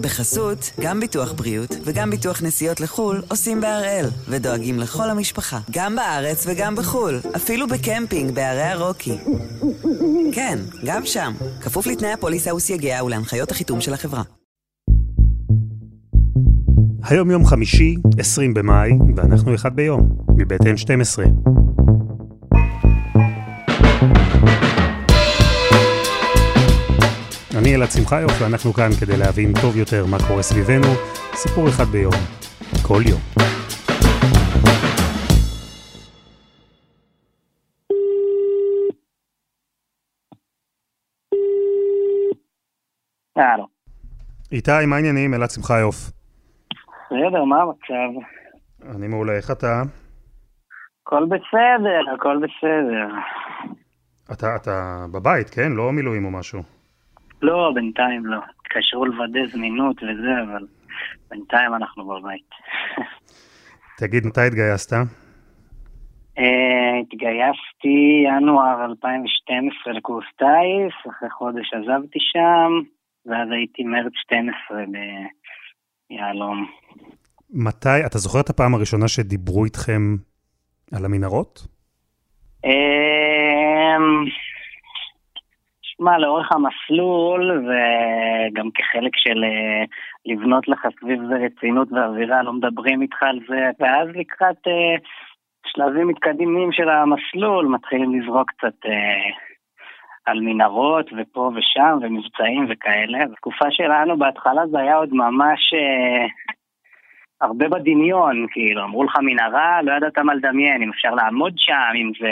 בחסות, גם ביטוח בריאות וגם ביטוח נסיעות לחו"ל עושים בהראל, ודואגים לכל המשפחה, גם בארץ וגם בחו"ל, אפילו בקמפינג בערי הרוקי. כן, גם שם, כפוף לתנאי הפוליסה וסייגיה ולהנחיות החיתום של החברה. היום יום חמישי, 20 במאי, ואנחנו אחד ביום, מבית N12. אני אלעד שמחיוף, ואנחנו כאן כדי להבין טוב יותר מה קורה סביבנו, סיפור אחד ביום, כל יום. הלו. איתי, מה העניינים? אלעד שמחיוף. בסדר, מה המצב? אני מעולה, איך אתה? הכל בסדר, הכל בסדר. אתה, אתה בבית, כן? לא מילואים או משהו. לא, בינתיים לא. התקשרו לוודא זמינות וזה, אבל בינתיים אנחנו בבית. תגיד, מתי התגייסת? אה, התגייסתי ינואר 2012 לקורס טיס, אחרי חודש עזבתי שם, ואז הייתי מרץ 12 ביהלום. מתי, אתה זוכר את הפעם הראשונה שדיברו איתכם על המנהרות? אמ, שמע, לאורך המסלול, וגם כחלק של אה, לבנות לך סביב זה רצינות ואווירה, לא מדברים איתך על זה, ואז לקראת אה, שלבים מתקדמים של המסלול, מתחילים לזרוק קצת אה, על מנהרות ופה ושם, ומבצעים וכאלה. בתקופה שלנו בהתחלה זה היה עוד ממש... אה, הרבה בדמיון, כאילו, אמרו לך מנהרה, לא ידעת מה לדמיין, אם אפשר לעמוד שם, אם זה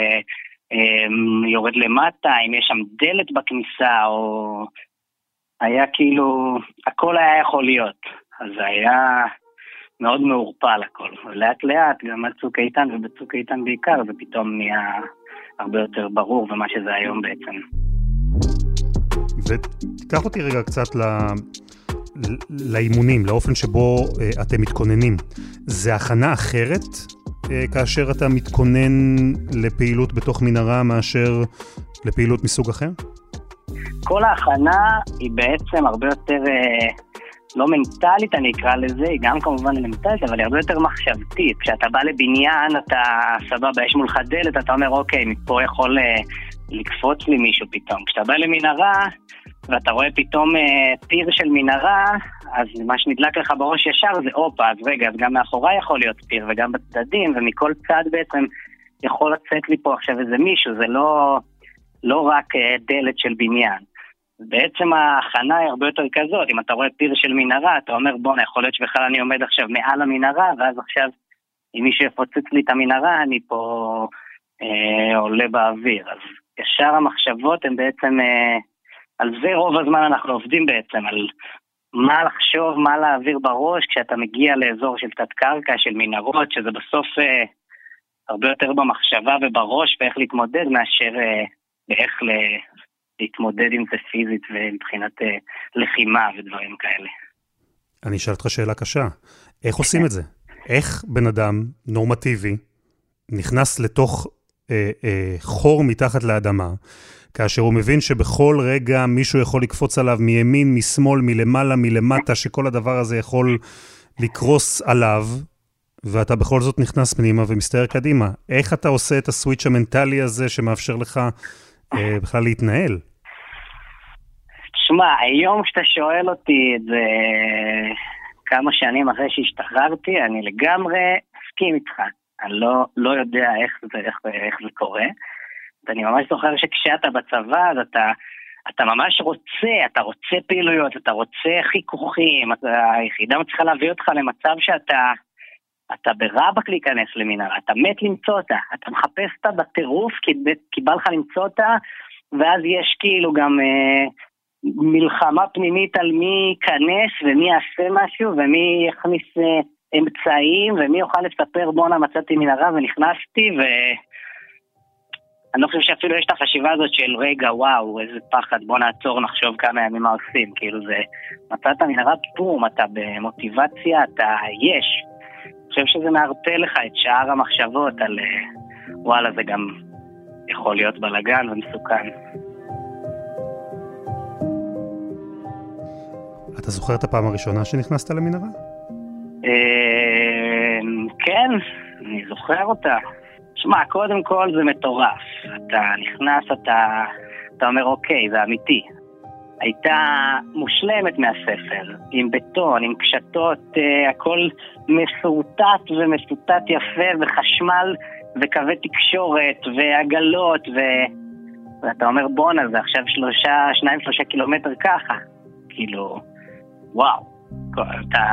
יורד למטה, אם יש שם דלת בכניסה, או... היה כאילו, הכל היה יכול להיות. אז זה היה מאוד מעורפל הכל. ולאט לאט, גם על צוק איתן, ובצוק איתן בעיקר, זה פתאום נהיה הרבה יותר ברור, ומה שזה היום בעצם. ותיקח אותי רגע קצת ל... לאימונים, לאופן שבו אה, אתם מתכוננים. זה הכנה אחרת כאשר אתה מתכונן לפעילות בתוך מנהרה מאשר לפעילות מסוג אחר? כל ההכנה היא בעצם הרבה יותר, אה, לא מנטלית אני אקרא לזה, היא גם כמובן מנטלית, אבל היא הרבה יותר מחשבתית. כשאתה בא לבניין, אתה סבבה, יש מולך דלת, אתה אומר, אוקיי, מפה יכול אה, לקפוץ לי מישהו פתאום. כשאתה בא למנהרה, ואתה רואה פתאום אה, פיר של מנהרה, אז מה שנדלק לך בראש ישר זה, הופה, אז רגע, אז גם מאחוריי יכול להיות פיר, וגם בצדדים, ומכל צד בעצם יכול לצאת לי פה עכשיו איזה מישהו, זה לא, לא רק אה, דלת של בניין. בעצם ההכנה היא הרבה יותר כזאת, אם אתה רואה פיר של מנהרה, אתה אומר, בואנה, יכול להיות שבכלל אני עומד עכשיו מעל המנהרה, ואז עכשיו, אם מישהו יפוצץ לי את המנהרה, אני פה אה, עולה באוויר. אז ישר המחשבות הן בעצם... אה, על זה רוב הזמן אנחנו עובדים בעצם, על מה לחשוב, מה להעביר בראש כשאתה מגיע לאזור של תת-קרקע, של מנהרות, שזה בסוף אה, הרבה יותר במחשבה ובראש ואיך להתמודד מאשר אה, באיך ל... להתמודד עם זה פיזית ומבחינת אה, לחימה ודברים כאלה. אני אשאל אותך שאלה קשה. איך עושים את זה? איך בן אדם נורמטיבי נכנס לתוך אה, אה, חור מתחת לאדמה, כאשר הוא מבין שבכל רגע מישהו יכול לקפוץ עליו מימין, משמאל, מלמעלה, מלמטה, שכל הדבר הזה יכול לקרוס עליו, ואתה בכל זאת נכנס פנימה ומסתער קדימה. איך אתה עושה את הסוויץ' המנטלי הזה שמאפשר לך אה, בכלל להתנהל? שמע, היום כשאתה שואל אותי את זה כמה שנים אחרי שהשתחררתי, אני לגמרי מסכים איתך. אני לא, לא יודע איך זה, איך, איך זה קורה. ואני ממש זוכר שכשאתה בצבא, אז אתה, אתה ממש רוצה, אתה רוצה פעילויות, אתה רוצה חיכוכים, היחידה מצליחה להביא אותך למצב שאתה אתה ברבק להיכנס למנהרה, אתה מת למצוא אותה, אתה מחפש אותה בטירוף כי, כי בא לך למצוא אותה, ואז יש כאילו גם אה, מלחמה פנימית על מי ייכנס ומי יעשה משהו ומי יכניס אה, אמצעים ומי יוכל לספר בואנה מצאתי מנהרה ונכנסתי ו... אני לא חושב שאפילו יש את החשיבה הזאת של רגע, וואו, איזה פחד, בוא נעצור, נחשוב כמה ימים מה עושים. כאילו זה, מצאת מנהרת פום, אתה במוטיבציה, אתה יש. אני חושב שזה מערפה לך את שאר המחשבות על אה, וואלה, זה גם יכול להיות בלאגן ומסוכן. אתה זוכר את הפעם הראשונה שנכנסת למנהרה? אה, כן, אני זוכר אותה. שמע, קודם כל זה מטורף. אתה נכנס, אתה, אתה אומר, אוקיי, זה אמיתי. הייתה מושלמת מהספר, עם בטון, עם קשתות, אה, הכל מסורטט ומסוטט יפה, וחשמל, וקווי תקשורת, ועגלות, ו... ואתה אומר, בואנה, זה עכשיו שלושה, שניים, שלושה קילומטר ככה. כאילו, וואו. אתה,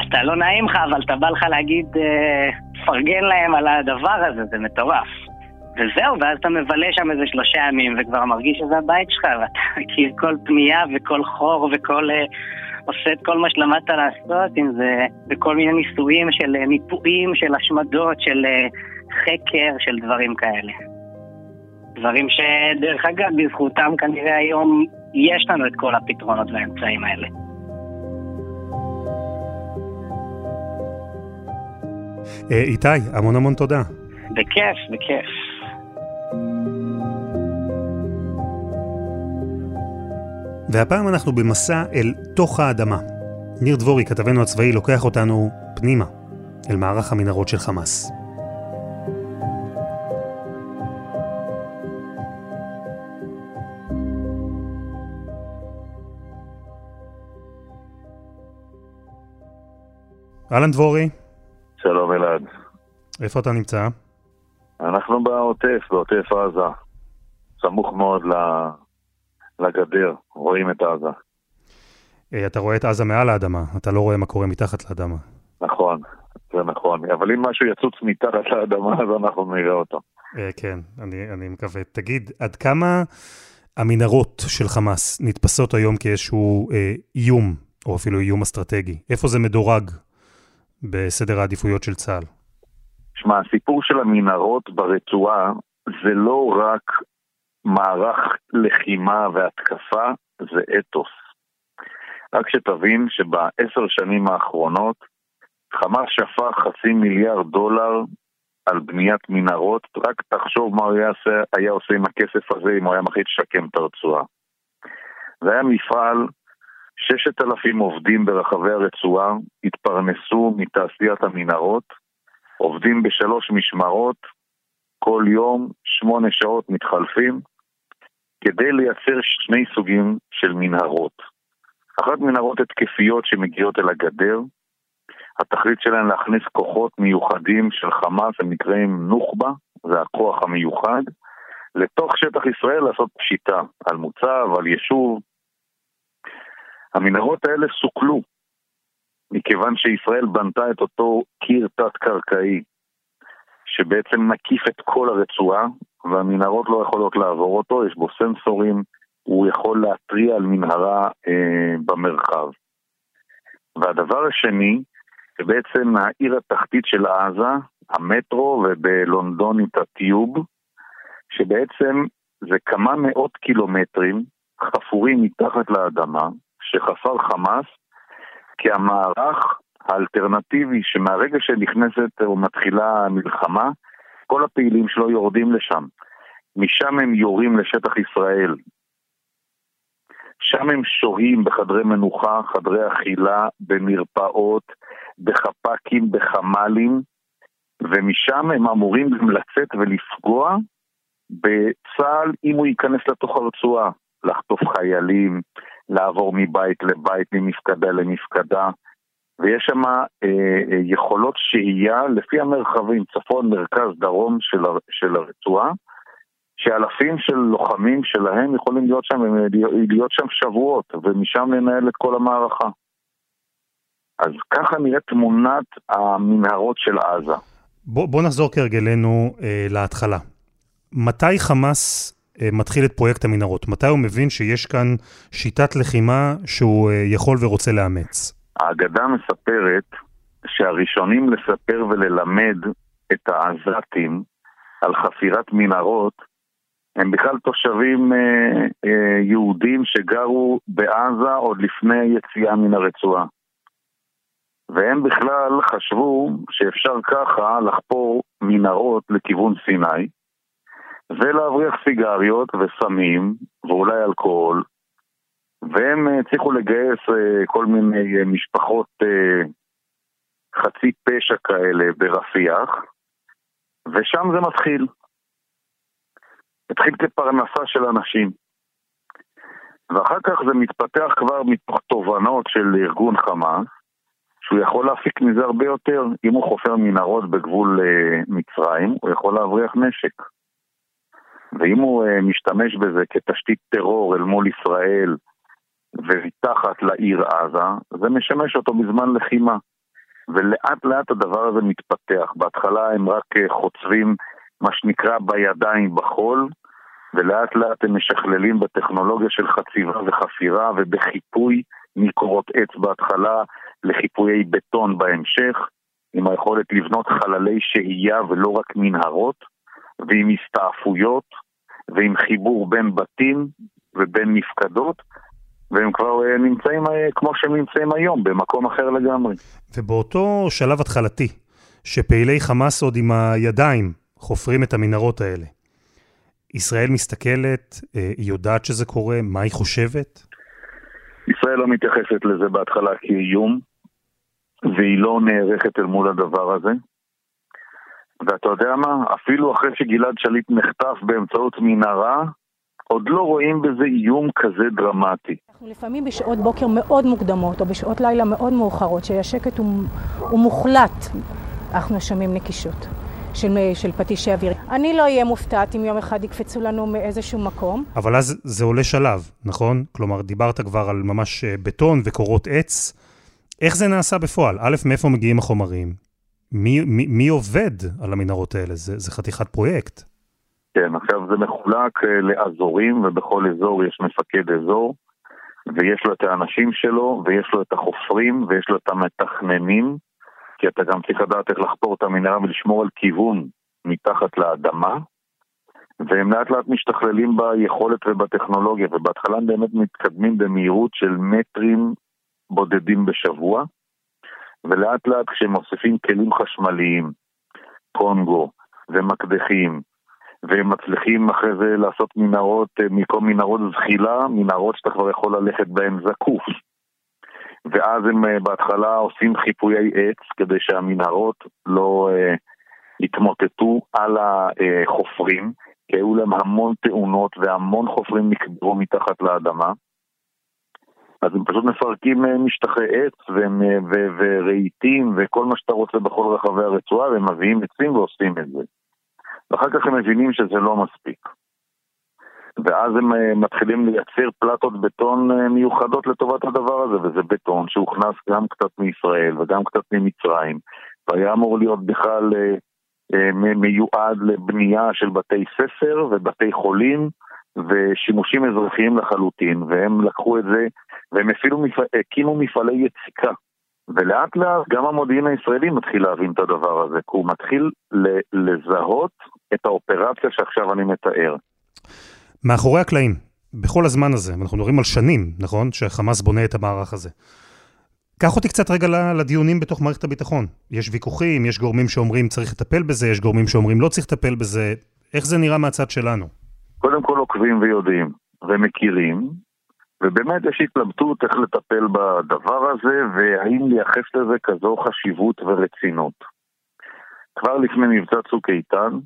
אתה לא נעים לך, אבל אתה בא לך להגיד, אה, תפרגן להם על הדבר הזה, זה מטורף. וזהו, ואז אתה מבלה שם איזה שלושה ימים וכבר מרגיש שזה הבית שלך, ואתה מכיר כל פנייה וכל חור וכל... אה, עושה את כל מה שלמדת לעשות, אם זה בכל מיני ניסויים של אה, מיפויים, של השמדות, של חקר, של דברים כאלה. דברים שדרך אגב, בזכותם כנראה היום יש לנו את כל הפתרונות והאמצעים האלה. איתי, המון המון תודה. בכיף, בכיף. והפעם אנחנו במסע אל תוך האדמה. ניר דבורי, כתבנו הצבאי, לוקח אותנו פנימה, אל מערך המנהרות של חמאס. אהלן דבורי. איפה אתה נמצא? אנחנו בעוטף, בעוטף עזה. סמוך מאוד לגדר, רואים את עזה. אה, אתה רואה את עזה מעל האדמה, אתה לא רואה מה קורה מתחת לאדמה. נכון, זה נכון. אבל אם משהו יצוץ מתחת לאדמה, אז אנחנו נראה אותו. אה, כן, אני, אני מקווה. תגיד, עד כמה המנהרות של חמאס נתפסות היום כאיזשהו אה, איום, או אפילו איום אסטרטגי? איפה זה מדורג בסדר העדיפויות של צה"ל? שמע, הסיפור של המנהרות ברצועה זה לא רק מערך לחימה והתקפה, זה אתוס. רק שתבין שבעשר שנים האחרונות חמאס שפך חצי מיליארד דולר על בניית מנהרות, רק תחשוב מה הוא היה, היה עושה עם הכסף הזה אם הוא היה מחליט לשקם את הרצועה. זה היה מפעל, ששת אלפים עובדים ברחבי הרצועה התפרנסו מתעשיית המנהרות, עובדים בשלוש משמרות, כל יום שמונה שעות מתחלפים, כדי לייצר שני סוגים של מנהרות. אחת מנהרות התקפיות שמגיעות אל הגדר, התכלית שלהן להכניס כוחות מיוחדים של חמאס, הם נקראים נוח'בה, זה הכוח המיוחד, לתוך שטח ישראל לעשות פשיטה על מוצב, על יישוב. המנהרות האלה סוכלו, מכיוון שישראל בנתה את אותו קיר תת-קרקעי, שבעצם מקיף את כל הרצועה, והמנהרות לא יכולות לעבור אותו, יש בו סנסורים, הוא יכול להתריע על מנהרה אה, במרחב. והדבר השני, זה בעצם העיר התחתית של עזה, המטרו, ובלונדונית הטיוב, שבעצם זה כמה מאות קילומטרים חפורים מתחת לאדמה, שחפר חמאס, כי המערך האלטרנטיבי שמהרגע שנכנסת או מתחילה המלחמה, כל הפעילים שלו יורדים לשם. משם הם יורים לשטח ישראל. שם הם שוהים בחדרי מנוחה, חדרי אכילה, במרפאות, בחפ"קים, בחמ"לים, ומשם הם אמורים גם לצאת ולפגוע בצה"ל אם הוא ייכנס לתוך הרצועה, לחטוף חיילים, לעבור מבית לבית, ממפקדה למפקדה. ויש שם אה, אה, יכולות שהייה לפי המרחבים, צפון, מרכז, דרום של, של הרצועה, שאלפים של לוחמים שלהם יכולים להיות שם, להיות שם שבועות, ומשם לנהל את כל המערכה. אז ככה נראית תמונת המנהרות של עזה. בוא, בוא נחזור כהרגלנו אה, להתחלה. מתי חמאס מתחיל את פרויקט המנהרות? מתי הוא מבין שיש כאן שיטת לחימה שהוא אה, יכול ורוצה לאמץ? האגדה מספרת שהראשונים לספר וללמד את העזתים על חפירת מנהרות הם בכלל תושבים אה, אה, יהודים שגרו בעזה עוד לפני היציאה מן הרצועה. והם בכלל חשבו שאפשר ככה לחפור מנהרות לכיוון סיני ולהבריח סיגריות וסמים ואולי אלכוהול והם הצליחו לגייס כל מיני משפחות חצי פשע כאלה ברפיח, ושם זה מתחיל. התחיל כפרנסה של אנשים. ואחר כך זה מתפתח כבר מתוך תובנות של ארגון חמאס, שהוא יכול להפיק מזה הרבה יותר. אם הוא חופר מנהרות בגבול מצרים, הוא יכול להבריח נשק. ואם הוא uh, משתמש בזה כתשתית טרור אל מול ישראל ומתחת לעיר עזה, זה משמש אותו בזמן לחימה. ולאט לאט הדבר הזה מתפתח. בהתחלה הם רק uh, חוצבים מה שנקרא בידיים בחול, ולאט לאט הם משכללים בטכנולוגיה של חציבה וחפירה ובחיפוי מקורות עץ בהתחלה לחיפויי בטון בהמשך, עם היכולת לבנות חללי שהייה ולא רק מנהרות, ועם הסתעפויות, ועם חיבור בין בתים ובין מפקדות, והם כבר אה, נמצאים אה, כמו שהם נמצאים היום, במקום אחר לגמרי. ובאותו שלב התחלתי, שפעילי חמאס עוד עם הידיים חופרים את המנהרות האלה, ישראל מסתכלת, אה, היא יודעת שזה קורה, מה היא חושבת? ישראל לא מתייחסת לזה בהתחלה כאיום, והיא לא נערכת אל מול הדבר הזה. ואתה יודע מה? אפילו אחרי שגלעד שליט נחטף באמצעות מנהרה, עוד לא רואים בזה איום כזה דרמטי. אנחנו לפעמים בשעות בוקר מאוד מוקדמות, או בשעות לילה מאוד מאוחרות, שהשקט הוא, הוא מוחלט, אנחנו שומעים נקישות. של, של פטישי אוויר. אני לא אהיה מופתעת אם יום אחד יקפצו לנו מאיזשהו מקום. אבל אז זה עולה שלב, נכון? כלומר, דיברת כבר על ממש אה, בטון וקורות עץ. איך זה נעשה בפועל? א', מאיפה מגיעים החומרים? מי, מי, מי עובד על המנהרות האלה? זה, זה חתיכת פרויקט. כן, עכשיו זה מחולק אה, לאזורים, ובכל אזור יש מפקד אזור, ויש לו את האנשים שלו, ויש לו את החופרים, ויש לו את המתכננים, כי אתה גם צריך לדעת איך לחפור את המנהרה ולשמור על כיוון מתחת לאדמה, והם לאט לאט משתכללים ביכולת ובטכנולוגיה, ובהתחלה הם באמת מתקדמים במהירות של מטרים בודדים בשבוע, ולאט לאט כשהם מוסיפים כלים חשמליים, קונגו ומקדחים, והם מצליחים אחרי זה לעשות מנהרות, במקום מנהרות זחילה, מנהרות שאתה כבר יכול ללכת בהן זקוף. ואז הם אה, בהתחלה עושים חיפויי עץ כדי שהמנהרות לא uh, יתמוטטו על החופרים, כי היו להם המון תאונות והמון חופרים נקברו מתחת לאדמה. אז הם פשוט מפרקים אה, משטחי עץ ורהיטים וכל מה שאתה רוצה בכל רחבי הרצועה והם מביאים עצים ועושים את זה. ואחר כך הם מבינים שזה לא מספיק. ואז הם אה, מתחילים לייצר פלטות בטון אה, מיוחדות לטובת הדבר הזה, וזה בטון שהוכנס גם קצת מישראל וגם קצת ממצרים, והיה אמור להיות בכלל אה, מיועד לבנייה של בתי ספר ובתי חולים ושימושים אזרחיים לחלוטין, והם לקחו את זה, והם אפילו הקימו מפעלי יציקה. ולאט לאט גם המודיעין הישראלי מתחיל להבין את הדבר הזה, כי הוא מתחיל לזהות את האופרציה שעכשיו אני מתאר. מאחורי הקלעים, בכל הזמן הזה, ואנחנו מדברים על שנים, נכון? שחמאס בונה את המערך הזה. קח אותי קצת רגע לדיונים בתוך מערכת הביטחון. יש ויכוחים, יש גורמים שאומרים צריך לטפל בזה, יש גורמים שאומרים לא צריך לטפל בזה. איך זה נראה מהצד שלנו? קודם כל עוקבים ויודעים, ומכירים, ובאמת יש התלבטות איך לטפל בדבר הזה, והאם לייחס לזה כזו חשיבות ורצינות. כבר לפני מבצע צוק איתן,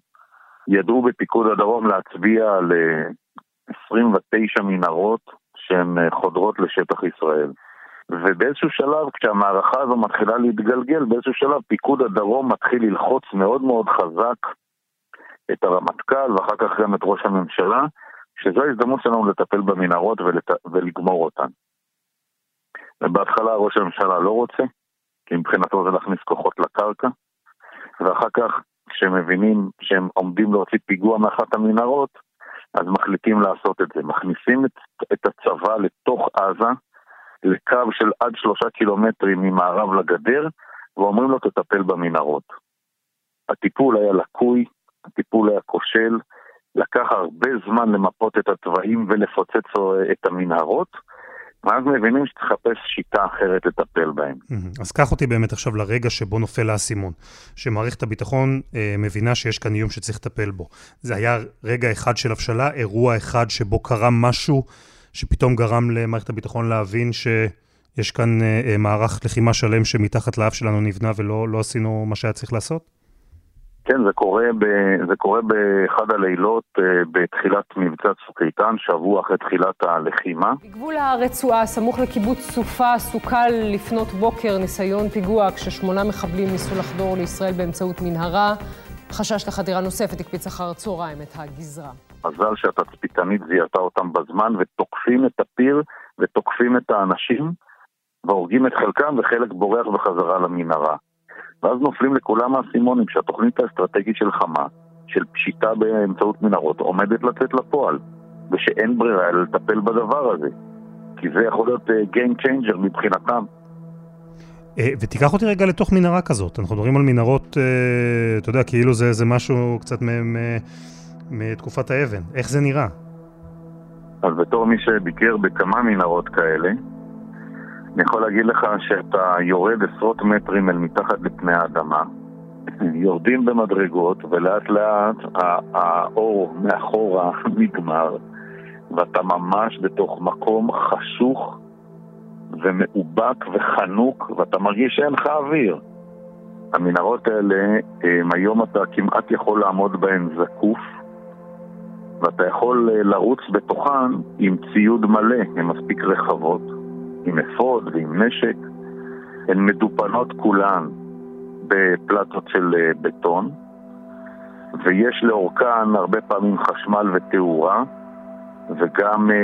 ידעו בפיקוד הדרום להצביע על 29 מנהרות שהן אה, חודרות לשטח ישראל. ובאיזשהו שלב, כשהמערכה הזו מתחילה להתגלגל, באיזשהו שלב פיקוד הדרום מתחיל ללחוץ מאוד מאוד חזק את הרמטכ"ל ואחר כך גם את ראש הממשלה, שזו ההזדמנות שלנו לטפל במנהרות ולת... ולגמור אותן. ובהתחלה ראש הממשלה לא רוצה, כי מבחינתו זה להכניס כוחות לקרקע, ואחר כך כשהם מבינים שהם עומדים להוציא פיגוע מאחת המנהרות, אז מחליטים לעשות את זה. מכניסים את, את הצבא לתוך עזה, לקו של עד שלושה קילומטרים ממערב לגדר, ואומרים לו תטפל במנהרות. הטיפול היה לקוי, הטיפול היה כושל, לקח הרבה זמן למפות את התוואים ולפוצץ את המנהרות, ואז מבינים שצריך לחפש שיטה אחרת לטפל בהם. אז קח אותי באמת עכשיו לרגע שבו נופל האסימון, שמערכת הביטחון אה, מבינה שיש כאן איום שצריך לטפל בו. זה היה רגע אחד של הבשלה, אירוע אחד שבו קרה משהו שפתאום גרם למערכת הביטחון להבין שיש כאן אה, אה, מערך לחימה שלם שמתחת לאף שלנו נבנה ולא לא עשינו מה שהיה צריך לעשות? כן, זה קורה, ב, זה קורה באחד הלילות אה, בתחילת מבצע צוק איתן, שבוע אחרי תחילת הלחימה. בגבול הרצועה, סמוך לקיבוץ סופה, סוכל לפנות בוקר ניסיון פיגוע כששמונה מחבלים ניסו לחדור לישראל באמצעות מנהרה. חשש לחדירה נוספת הקפיץ אחר הצהריים את הגזרה. מזל שהתצפיתנית זיהתה אותם בזמן ותוקפים את הפיר ותוקפים את האנשים והורגים את חלקם וחלק בורח בחזרה למנהרה. ואז נופלים לכולם האסימונים שהתוכנית האסטרטגית של חמה, של פשיטה באמצעות מנהרות, עומדת לצאת לפועל, ושאין ברירה אלא לטפל בדבר הזה. כי זה יכול להיות uh, Game Changer מבחינתם. אה, ותיקח אותי רגע לתוך מנהרה כזאת. אנחנו מדברים על מנהרות, אה, אתה יודע, כאילו זה, זה משהו קצת מתקופת האבן. איך זה נראה? אז בתור מי שביקר בכמה מנהרות כאלה, אני יכול להגיד לך שאתה יורד עשרות מטרים אל מתחת לפני האדמה, יורדים במדרגות, ולאט לאט האור מאחורה נגמר, ואתה ממש בתוך מקום חשוך ומאובק וחנוק, ואתה מרגיש שאין לך אוויר. המנהרות האלה, היום אתה כמעט יכול לעמוד בהן זקוף, ואתה יכול לרוץ בתוכן עם ציוד מלא, הן מספיק רחבות. עם אפוד ועם נשק. הן מדופנות כולן בפלטות של אה, בטון, ויש לאורכן הרבה פעמים חשמל ותאורה, וגם אה,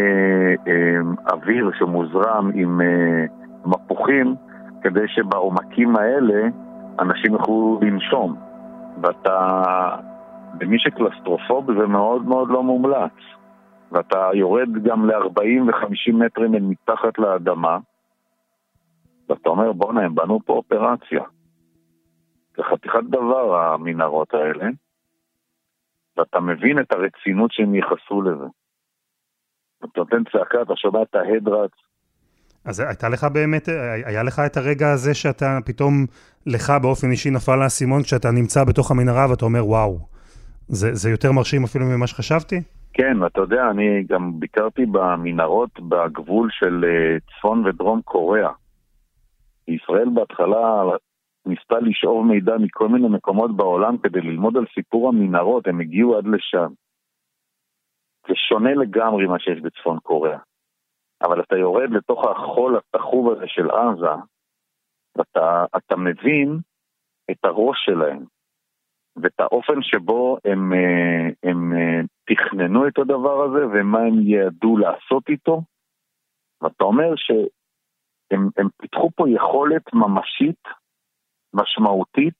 אה, אוויר שמוזרם עם אה, מפוחים, כדי שבעומקים האלה אנשים יוכלו לנשום. ואתה, למי שקלסטרופוב זה מאוד מאוד לא מומלץ. ואתה יורד גם ל-40 ו-50 מטרים אל מתחת לאדמה, ואתה אומר, בואנה, הם בנו פה אופרציה. זה חתיכת דבר, המנהרות האלה, ואתה מבין את הרצינות שהם ייחסו לזה. אתה נותן צעקה, אתה שומע את ההד רץ. אז הייתה לך באמת, היה לך את הרגע הזה שאתה פתאום, לך באופן אישי נפל האסימון, כשאתה נמצא בתוך המנהרה ואתה אומר, וואו, זה, זה יותר מרשים אפילו ממה שחשבתי? כן, אתה יודע, אני גם ביקרתי במנהרות בגבול של אה, צפון ודרום קוריאה. ישראל בהתחלה ניסתה לשאוב מידע מכל מיני מקומות בעולם כדי ללמוד על סיפור המנהרות, הם הגיעו עד לשם. זה שונה לגמרי מה שיש בצפון קוריאה. אבל אתה יורד לתוך החול התחוב הזה של עזה, ואתה מבין את הראש שלהם. ואת האופן שבו הם, אה, הם אה, תכננו את הדבר הזה ומה הם ידעו לעשות איתו. ואתה אומר שהם פיתחו פה יכולת ממשית, משמעותית,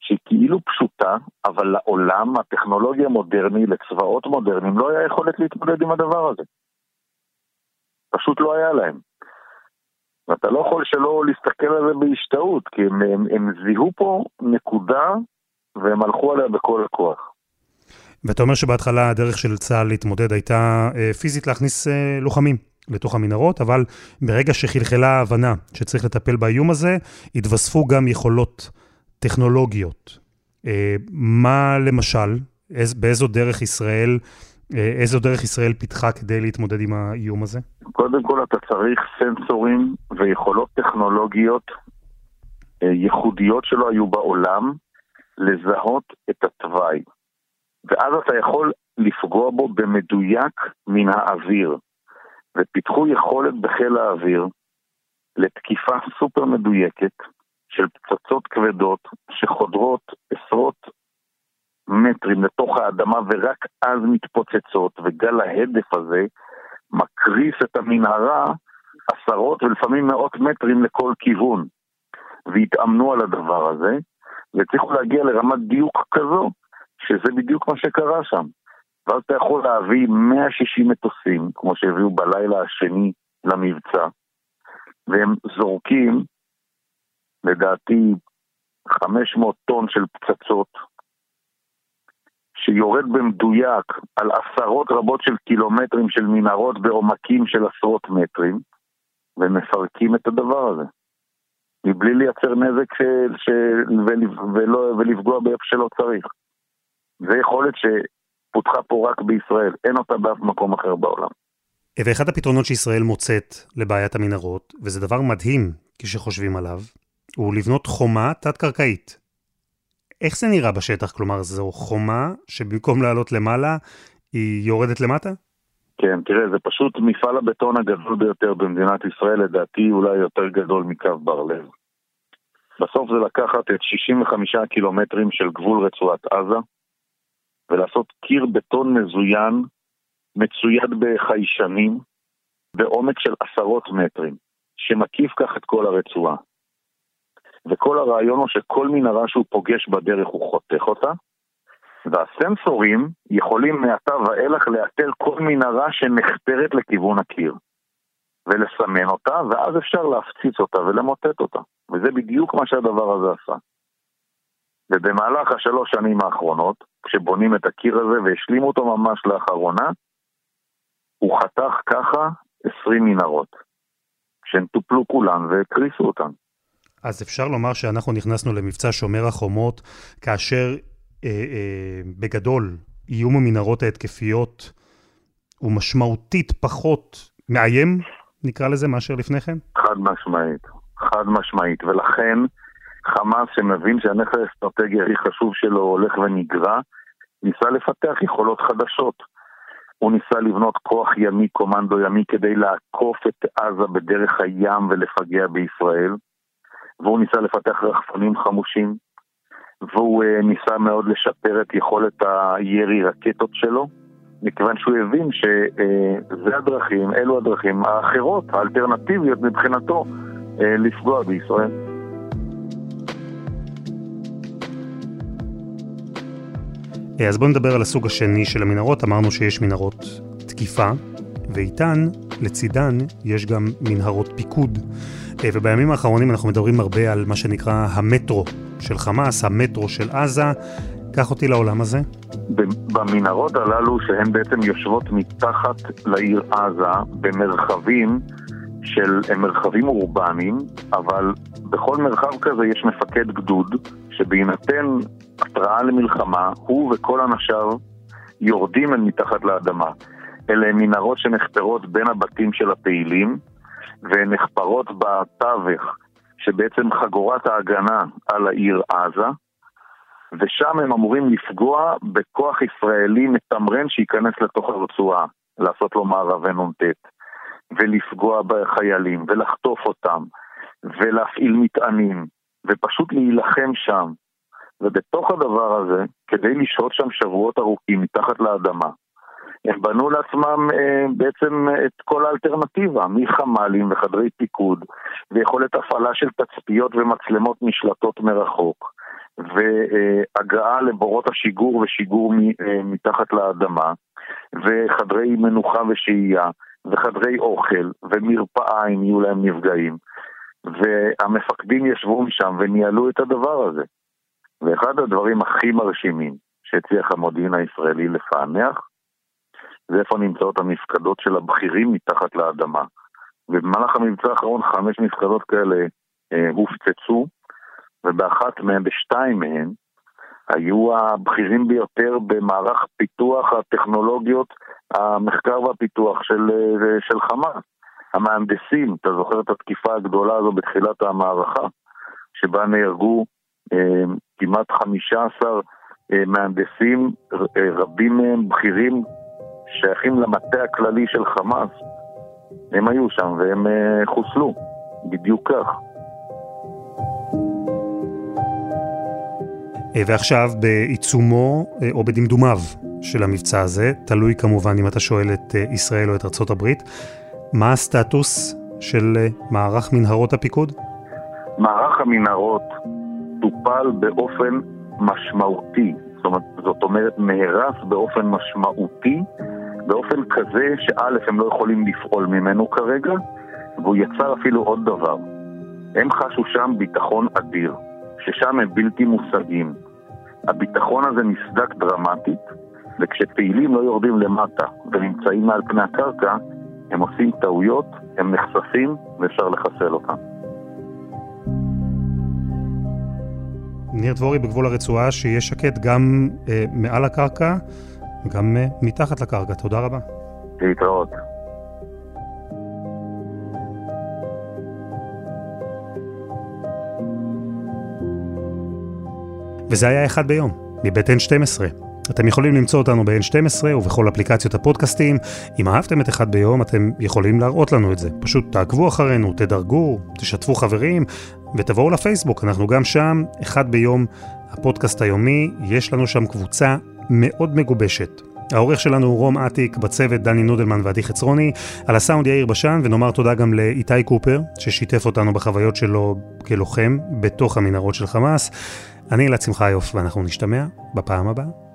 שהיא כאילו פשוטה, אבל לעולם הטכנולוגי המודרני, לצבאות מודרניים, לא היה יכולת להתמודד עם הדבר הזה. פשוט לא היה להם. ואתה לא יכול שלא להסתכל על זה בהשתאות, כי הם, הם, הם זיהו פה נקודה והם הלכו עליה בכל הכוח. ואתה אומר שבהתחלה הדרך של צה"ל להתמודד הייתה אה, פיזית להכניס אה, לוחמים לתוך המנהרות, אבל ברגע שחלחלה ההבנה שצריך לטפל באיום הזה, התווספו גם יכולות טכנולוגיות. אה, מה למשל, איז, באיזו דרך ישראל, איזו דרך ישראל פיתחה כדי להתמודד עם האיום הזה? קודם כל אתה צריך סנסורים ויכולות טכנולוגיות ייחודיות שלא היו בעולם, לזהות את התוואי. ואז אתה יכול לפגוע בו במדויק מן האוויר. ופיתחו יכולת בחיל האוויר לתקיפה סופר מדויקת של פצצות כבדות שחודרות עשרות מטרים לתוך האדמה ורק אז מתפוצצות, וגל ההדף הזה מקריס את המנהרה עשרות ולפעמים מאות מטרים לכל כיוון. והתאמנו על הדבר הזה, והצליחו להגיע לרמת דיוק כזו, שזה בדיוק מה שקרה שם. ואז אתה יכול להביא 160 מטוסים, כמו שהביאו בלילה השני למבצע, והם זורקים, לדעתי, 500 טון של פצצות, שיורד במדויק על עשרות רבות של קילומטרים של מנהרות בעומקים של עשרות מטרים, ומפרקים את הדבר הזה. מבלי לייצר נזק של, של, ולא, ולפגוע באיפה שלא צריך. זו יכולת שפותחה פה רק בישראל, אין אותה באף מקום אחר בעולם. ואחד הפתרונות שישראל מוצאת לבעיית המנהרות, וזה דבר מדהים כשחושבים עליו, הוא לבנות חומה תת-קרקעית. איך זה נראה בשטח? כלומר, זו חומה שבמקום לעלות למעלה, היא יורדת למטה? כן, תראה, זה פשוט מפעל הבטון הגדול ביותר במדינת ישראל, לדעתי אולי יותר גדול מקו בר לב. בסוף זה לקחת את 65 קילומטרים של גבול רצועת עזה, ולעשות קיר בטון מזוין, מצויד בחיישנים, בעומק של עשרות מטרים, שמקיף כך את כל הרצועה. וכל הרעיון הוא שכל מנהרה שהוא פוגש בדרך הוא חותך אותה, והסנסורים יכולים מעתה ואילך לאתר כל מנהרה שנחתרת לכיוון הקיר, ולסמן אותה, ואז אפשר להפציץ אותה ולמוטט אותה. וזה בדיוק מה שהדבר הזה עשה. ובמהלך השלוש שנים האחרונות, כשבונים את הקיר הזה והשלימו אותו ממש לאחרונה, הוא חתך ככה 20 מנהרות, שהן טופלו כולן והקריסו אותן. אז אפשר לומר שאנחנו נכנסנו למבצע שומר החומות, כאשר אה, אה, בגדול איום המנהרות ההתקפיות הוא משמעותית פחות מאיים, נקרא לזה, מאשר לפני כן? חד משמעית, חד משמעית, ולכן חמאס שמבין שהנכס האסטרטגי הכי חשוב שלו הולך ונגרע, ניסה לפתח יכולות חדשות. הוא ניסה לבנות כוח ימי, קומנדו ימי, כדי לעקוף את עזה בדרך הים ולפגע בישראל. והוא ניסה לפתח רחפנים חמושים, והוא uh, ניסה מאוד לשפר את יכולת הירי רקטות שלו, מכיוון שהוא הבין שזה הדרכים, אלו הדרכים האחרות, האלטרנטיביות מבחינתו, uh, לפגוע בישראל. אז בואו נדבר על הסוג השני של המנהרות. אמרנו שיש מנהרות תקיפה, ואיתן, לצידן, יש גם מנהרות פיקוד. אה, ובימים האחרונים אנחנו מדברים הרבה על מה שנקרא המטרו של חמאס, המטרו של עזה. קח אותי לעולם הזה. במנהרות הללו, שהן בעצם יושבות מתחת לעיר עזה, במרחבים של, מרחבים אורבניים, אבל בכל מרחב כזה יש מפקד גדוד, שבהינתן התראה למלחמה, הוא וכל אנשיו יורדים אל מתחת לאדמה. אלה מנהרות שנחפרות בין הבתים של הפעילים, והן נחפרות בתווך, שבעצם חגורת ההגנה על העיר עזה, ושם הם אמורים לפגוע בכוח ישראלי מתמרן שייכנס לתוך הרצועה, לעשות לו מערבי נ"ט, ולפגוע בחיילים, ולחטוף אותם, ולהפעיל מטענים, ופשוט להילחם שם. ובתוך הדבר הזה, כדי לשהות שם שבועות ארוכים מתחת לאדמה, הם בנו לעצמם אה, בעצם את כל האלטרנטיבה, מחמ"לים וחדרי פיקוד, ויכולת הפעלה של תצפיות ומצלמות נשלטות מרחוק, והגעה לבורות השיגור ושיגור אה, מתחת לאדמה, וחדרי מנוחה ושהייה, וחדרי אוכל, ומרפאה אם יהיו להם נפגעים. והמפקדים ישבו משם וניהלו את הדבר הזה. ואחד הדברים הכי מרשימים שהצליח המודיעין הישראלי לפענח, זה איפה נמצאות המפקדות של הבכירים מתחת לאדמה. ובמהלך המבצע האחרון חמש מפקדות כאלה אה, הופצצו, ובאחת מהן, בשתיים מהן, היו הבכירים ביותר במערך פיתוח הטכנולוגיות, המחקר והפיתוח של, אה, של חמאס. המהנדסים, אתה זוכר את התקיפה הגדולה הזו בתחילת המערכה, שבה נהרגו אה, כמעט 15 אה, מהנדסים, אה, רבים מהם בכירים שייכים למטה הכללי של חמאס, הם היו שם והם uh, חוסלו, בדיוק כך. ועכשיו בעיצומו אה, או בדמדומיו של המבצע הזה, תלוי כמובן אם אתה שואל את ישראל או את ארצות הברית, מה הסטטוס של מערך מנהרות הפיקוד? מערך המנהרות טופל באופן משמעותי, זאת אומרת, זאת אומרת נהרס באופן משמעותי באופן כזה שא' הם לא יכולים לפעול ממנו כרגע, והוא יצר אפילו עוד דבר. הם חשו שם ביטחון אדיר, ששם הם בלתי מושגים. הביטחון הזה נסדק דרמטית, וכשפעילים לא יורדים למטה ונמצאים מעל פני הקרקע, הם עושים טעויות, הם נחשפים ואפשר לחסל אותם. ניר דבורי בגבול הרצועה, שיהיה שקט גם אה, מעל הקרקע וגם uh, מתחת לקרקע. תודה רבה. להתראות. וזה היה אחד ביום, מבית N12. אתם יכולים למצוא אותנו ב-N12 ובכל אפליקציות הפודקאסטים. אם אהבתם את אחד ביום, אתם יכולים להראות לנו את זה. פשוט תעקבו אחרינו, תדרגו, תשתפו חברים, ותבואו לפייסבוק, אנחנו גם שם, אחד ביום, הפודקאסט היומי, יש לנו שם קבוצה מאוד מגובשת. העורך שלנו הוא רום אטיק, בצוות דני נודלמן ועדי חצרוני, על הסאונד יאיר בשן, ונאמר תודה גם לאיתי קופר, ששיתף אותנו בחוויות שלו כלוחם בתוך המנהרות של חמאס. אני אלעד שמחיוף, ואנחנו נשתמע בפעם הבאה.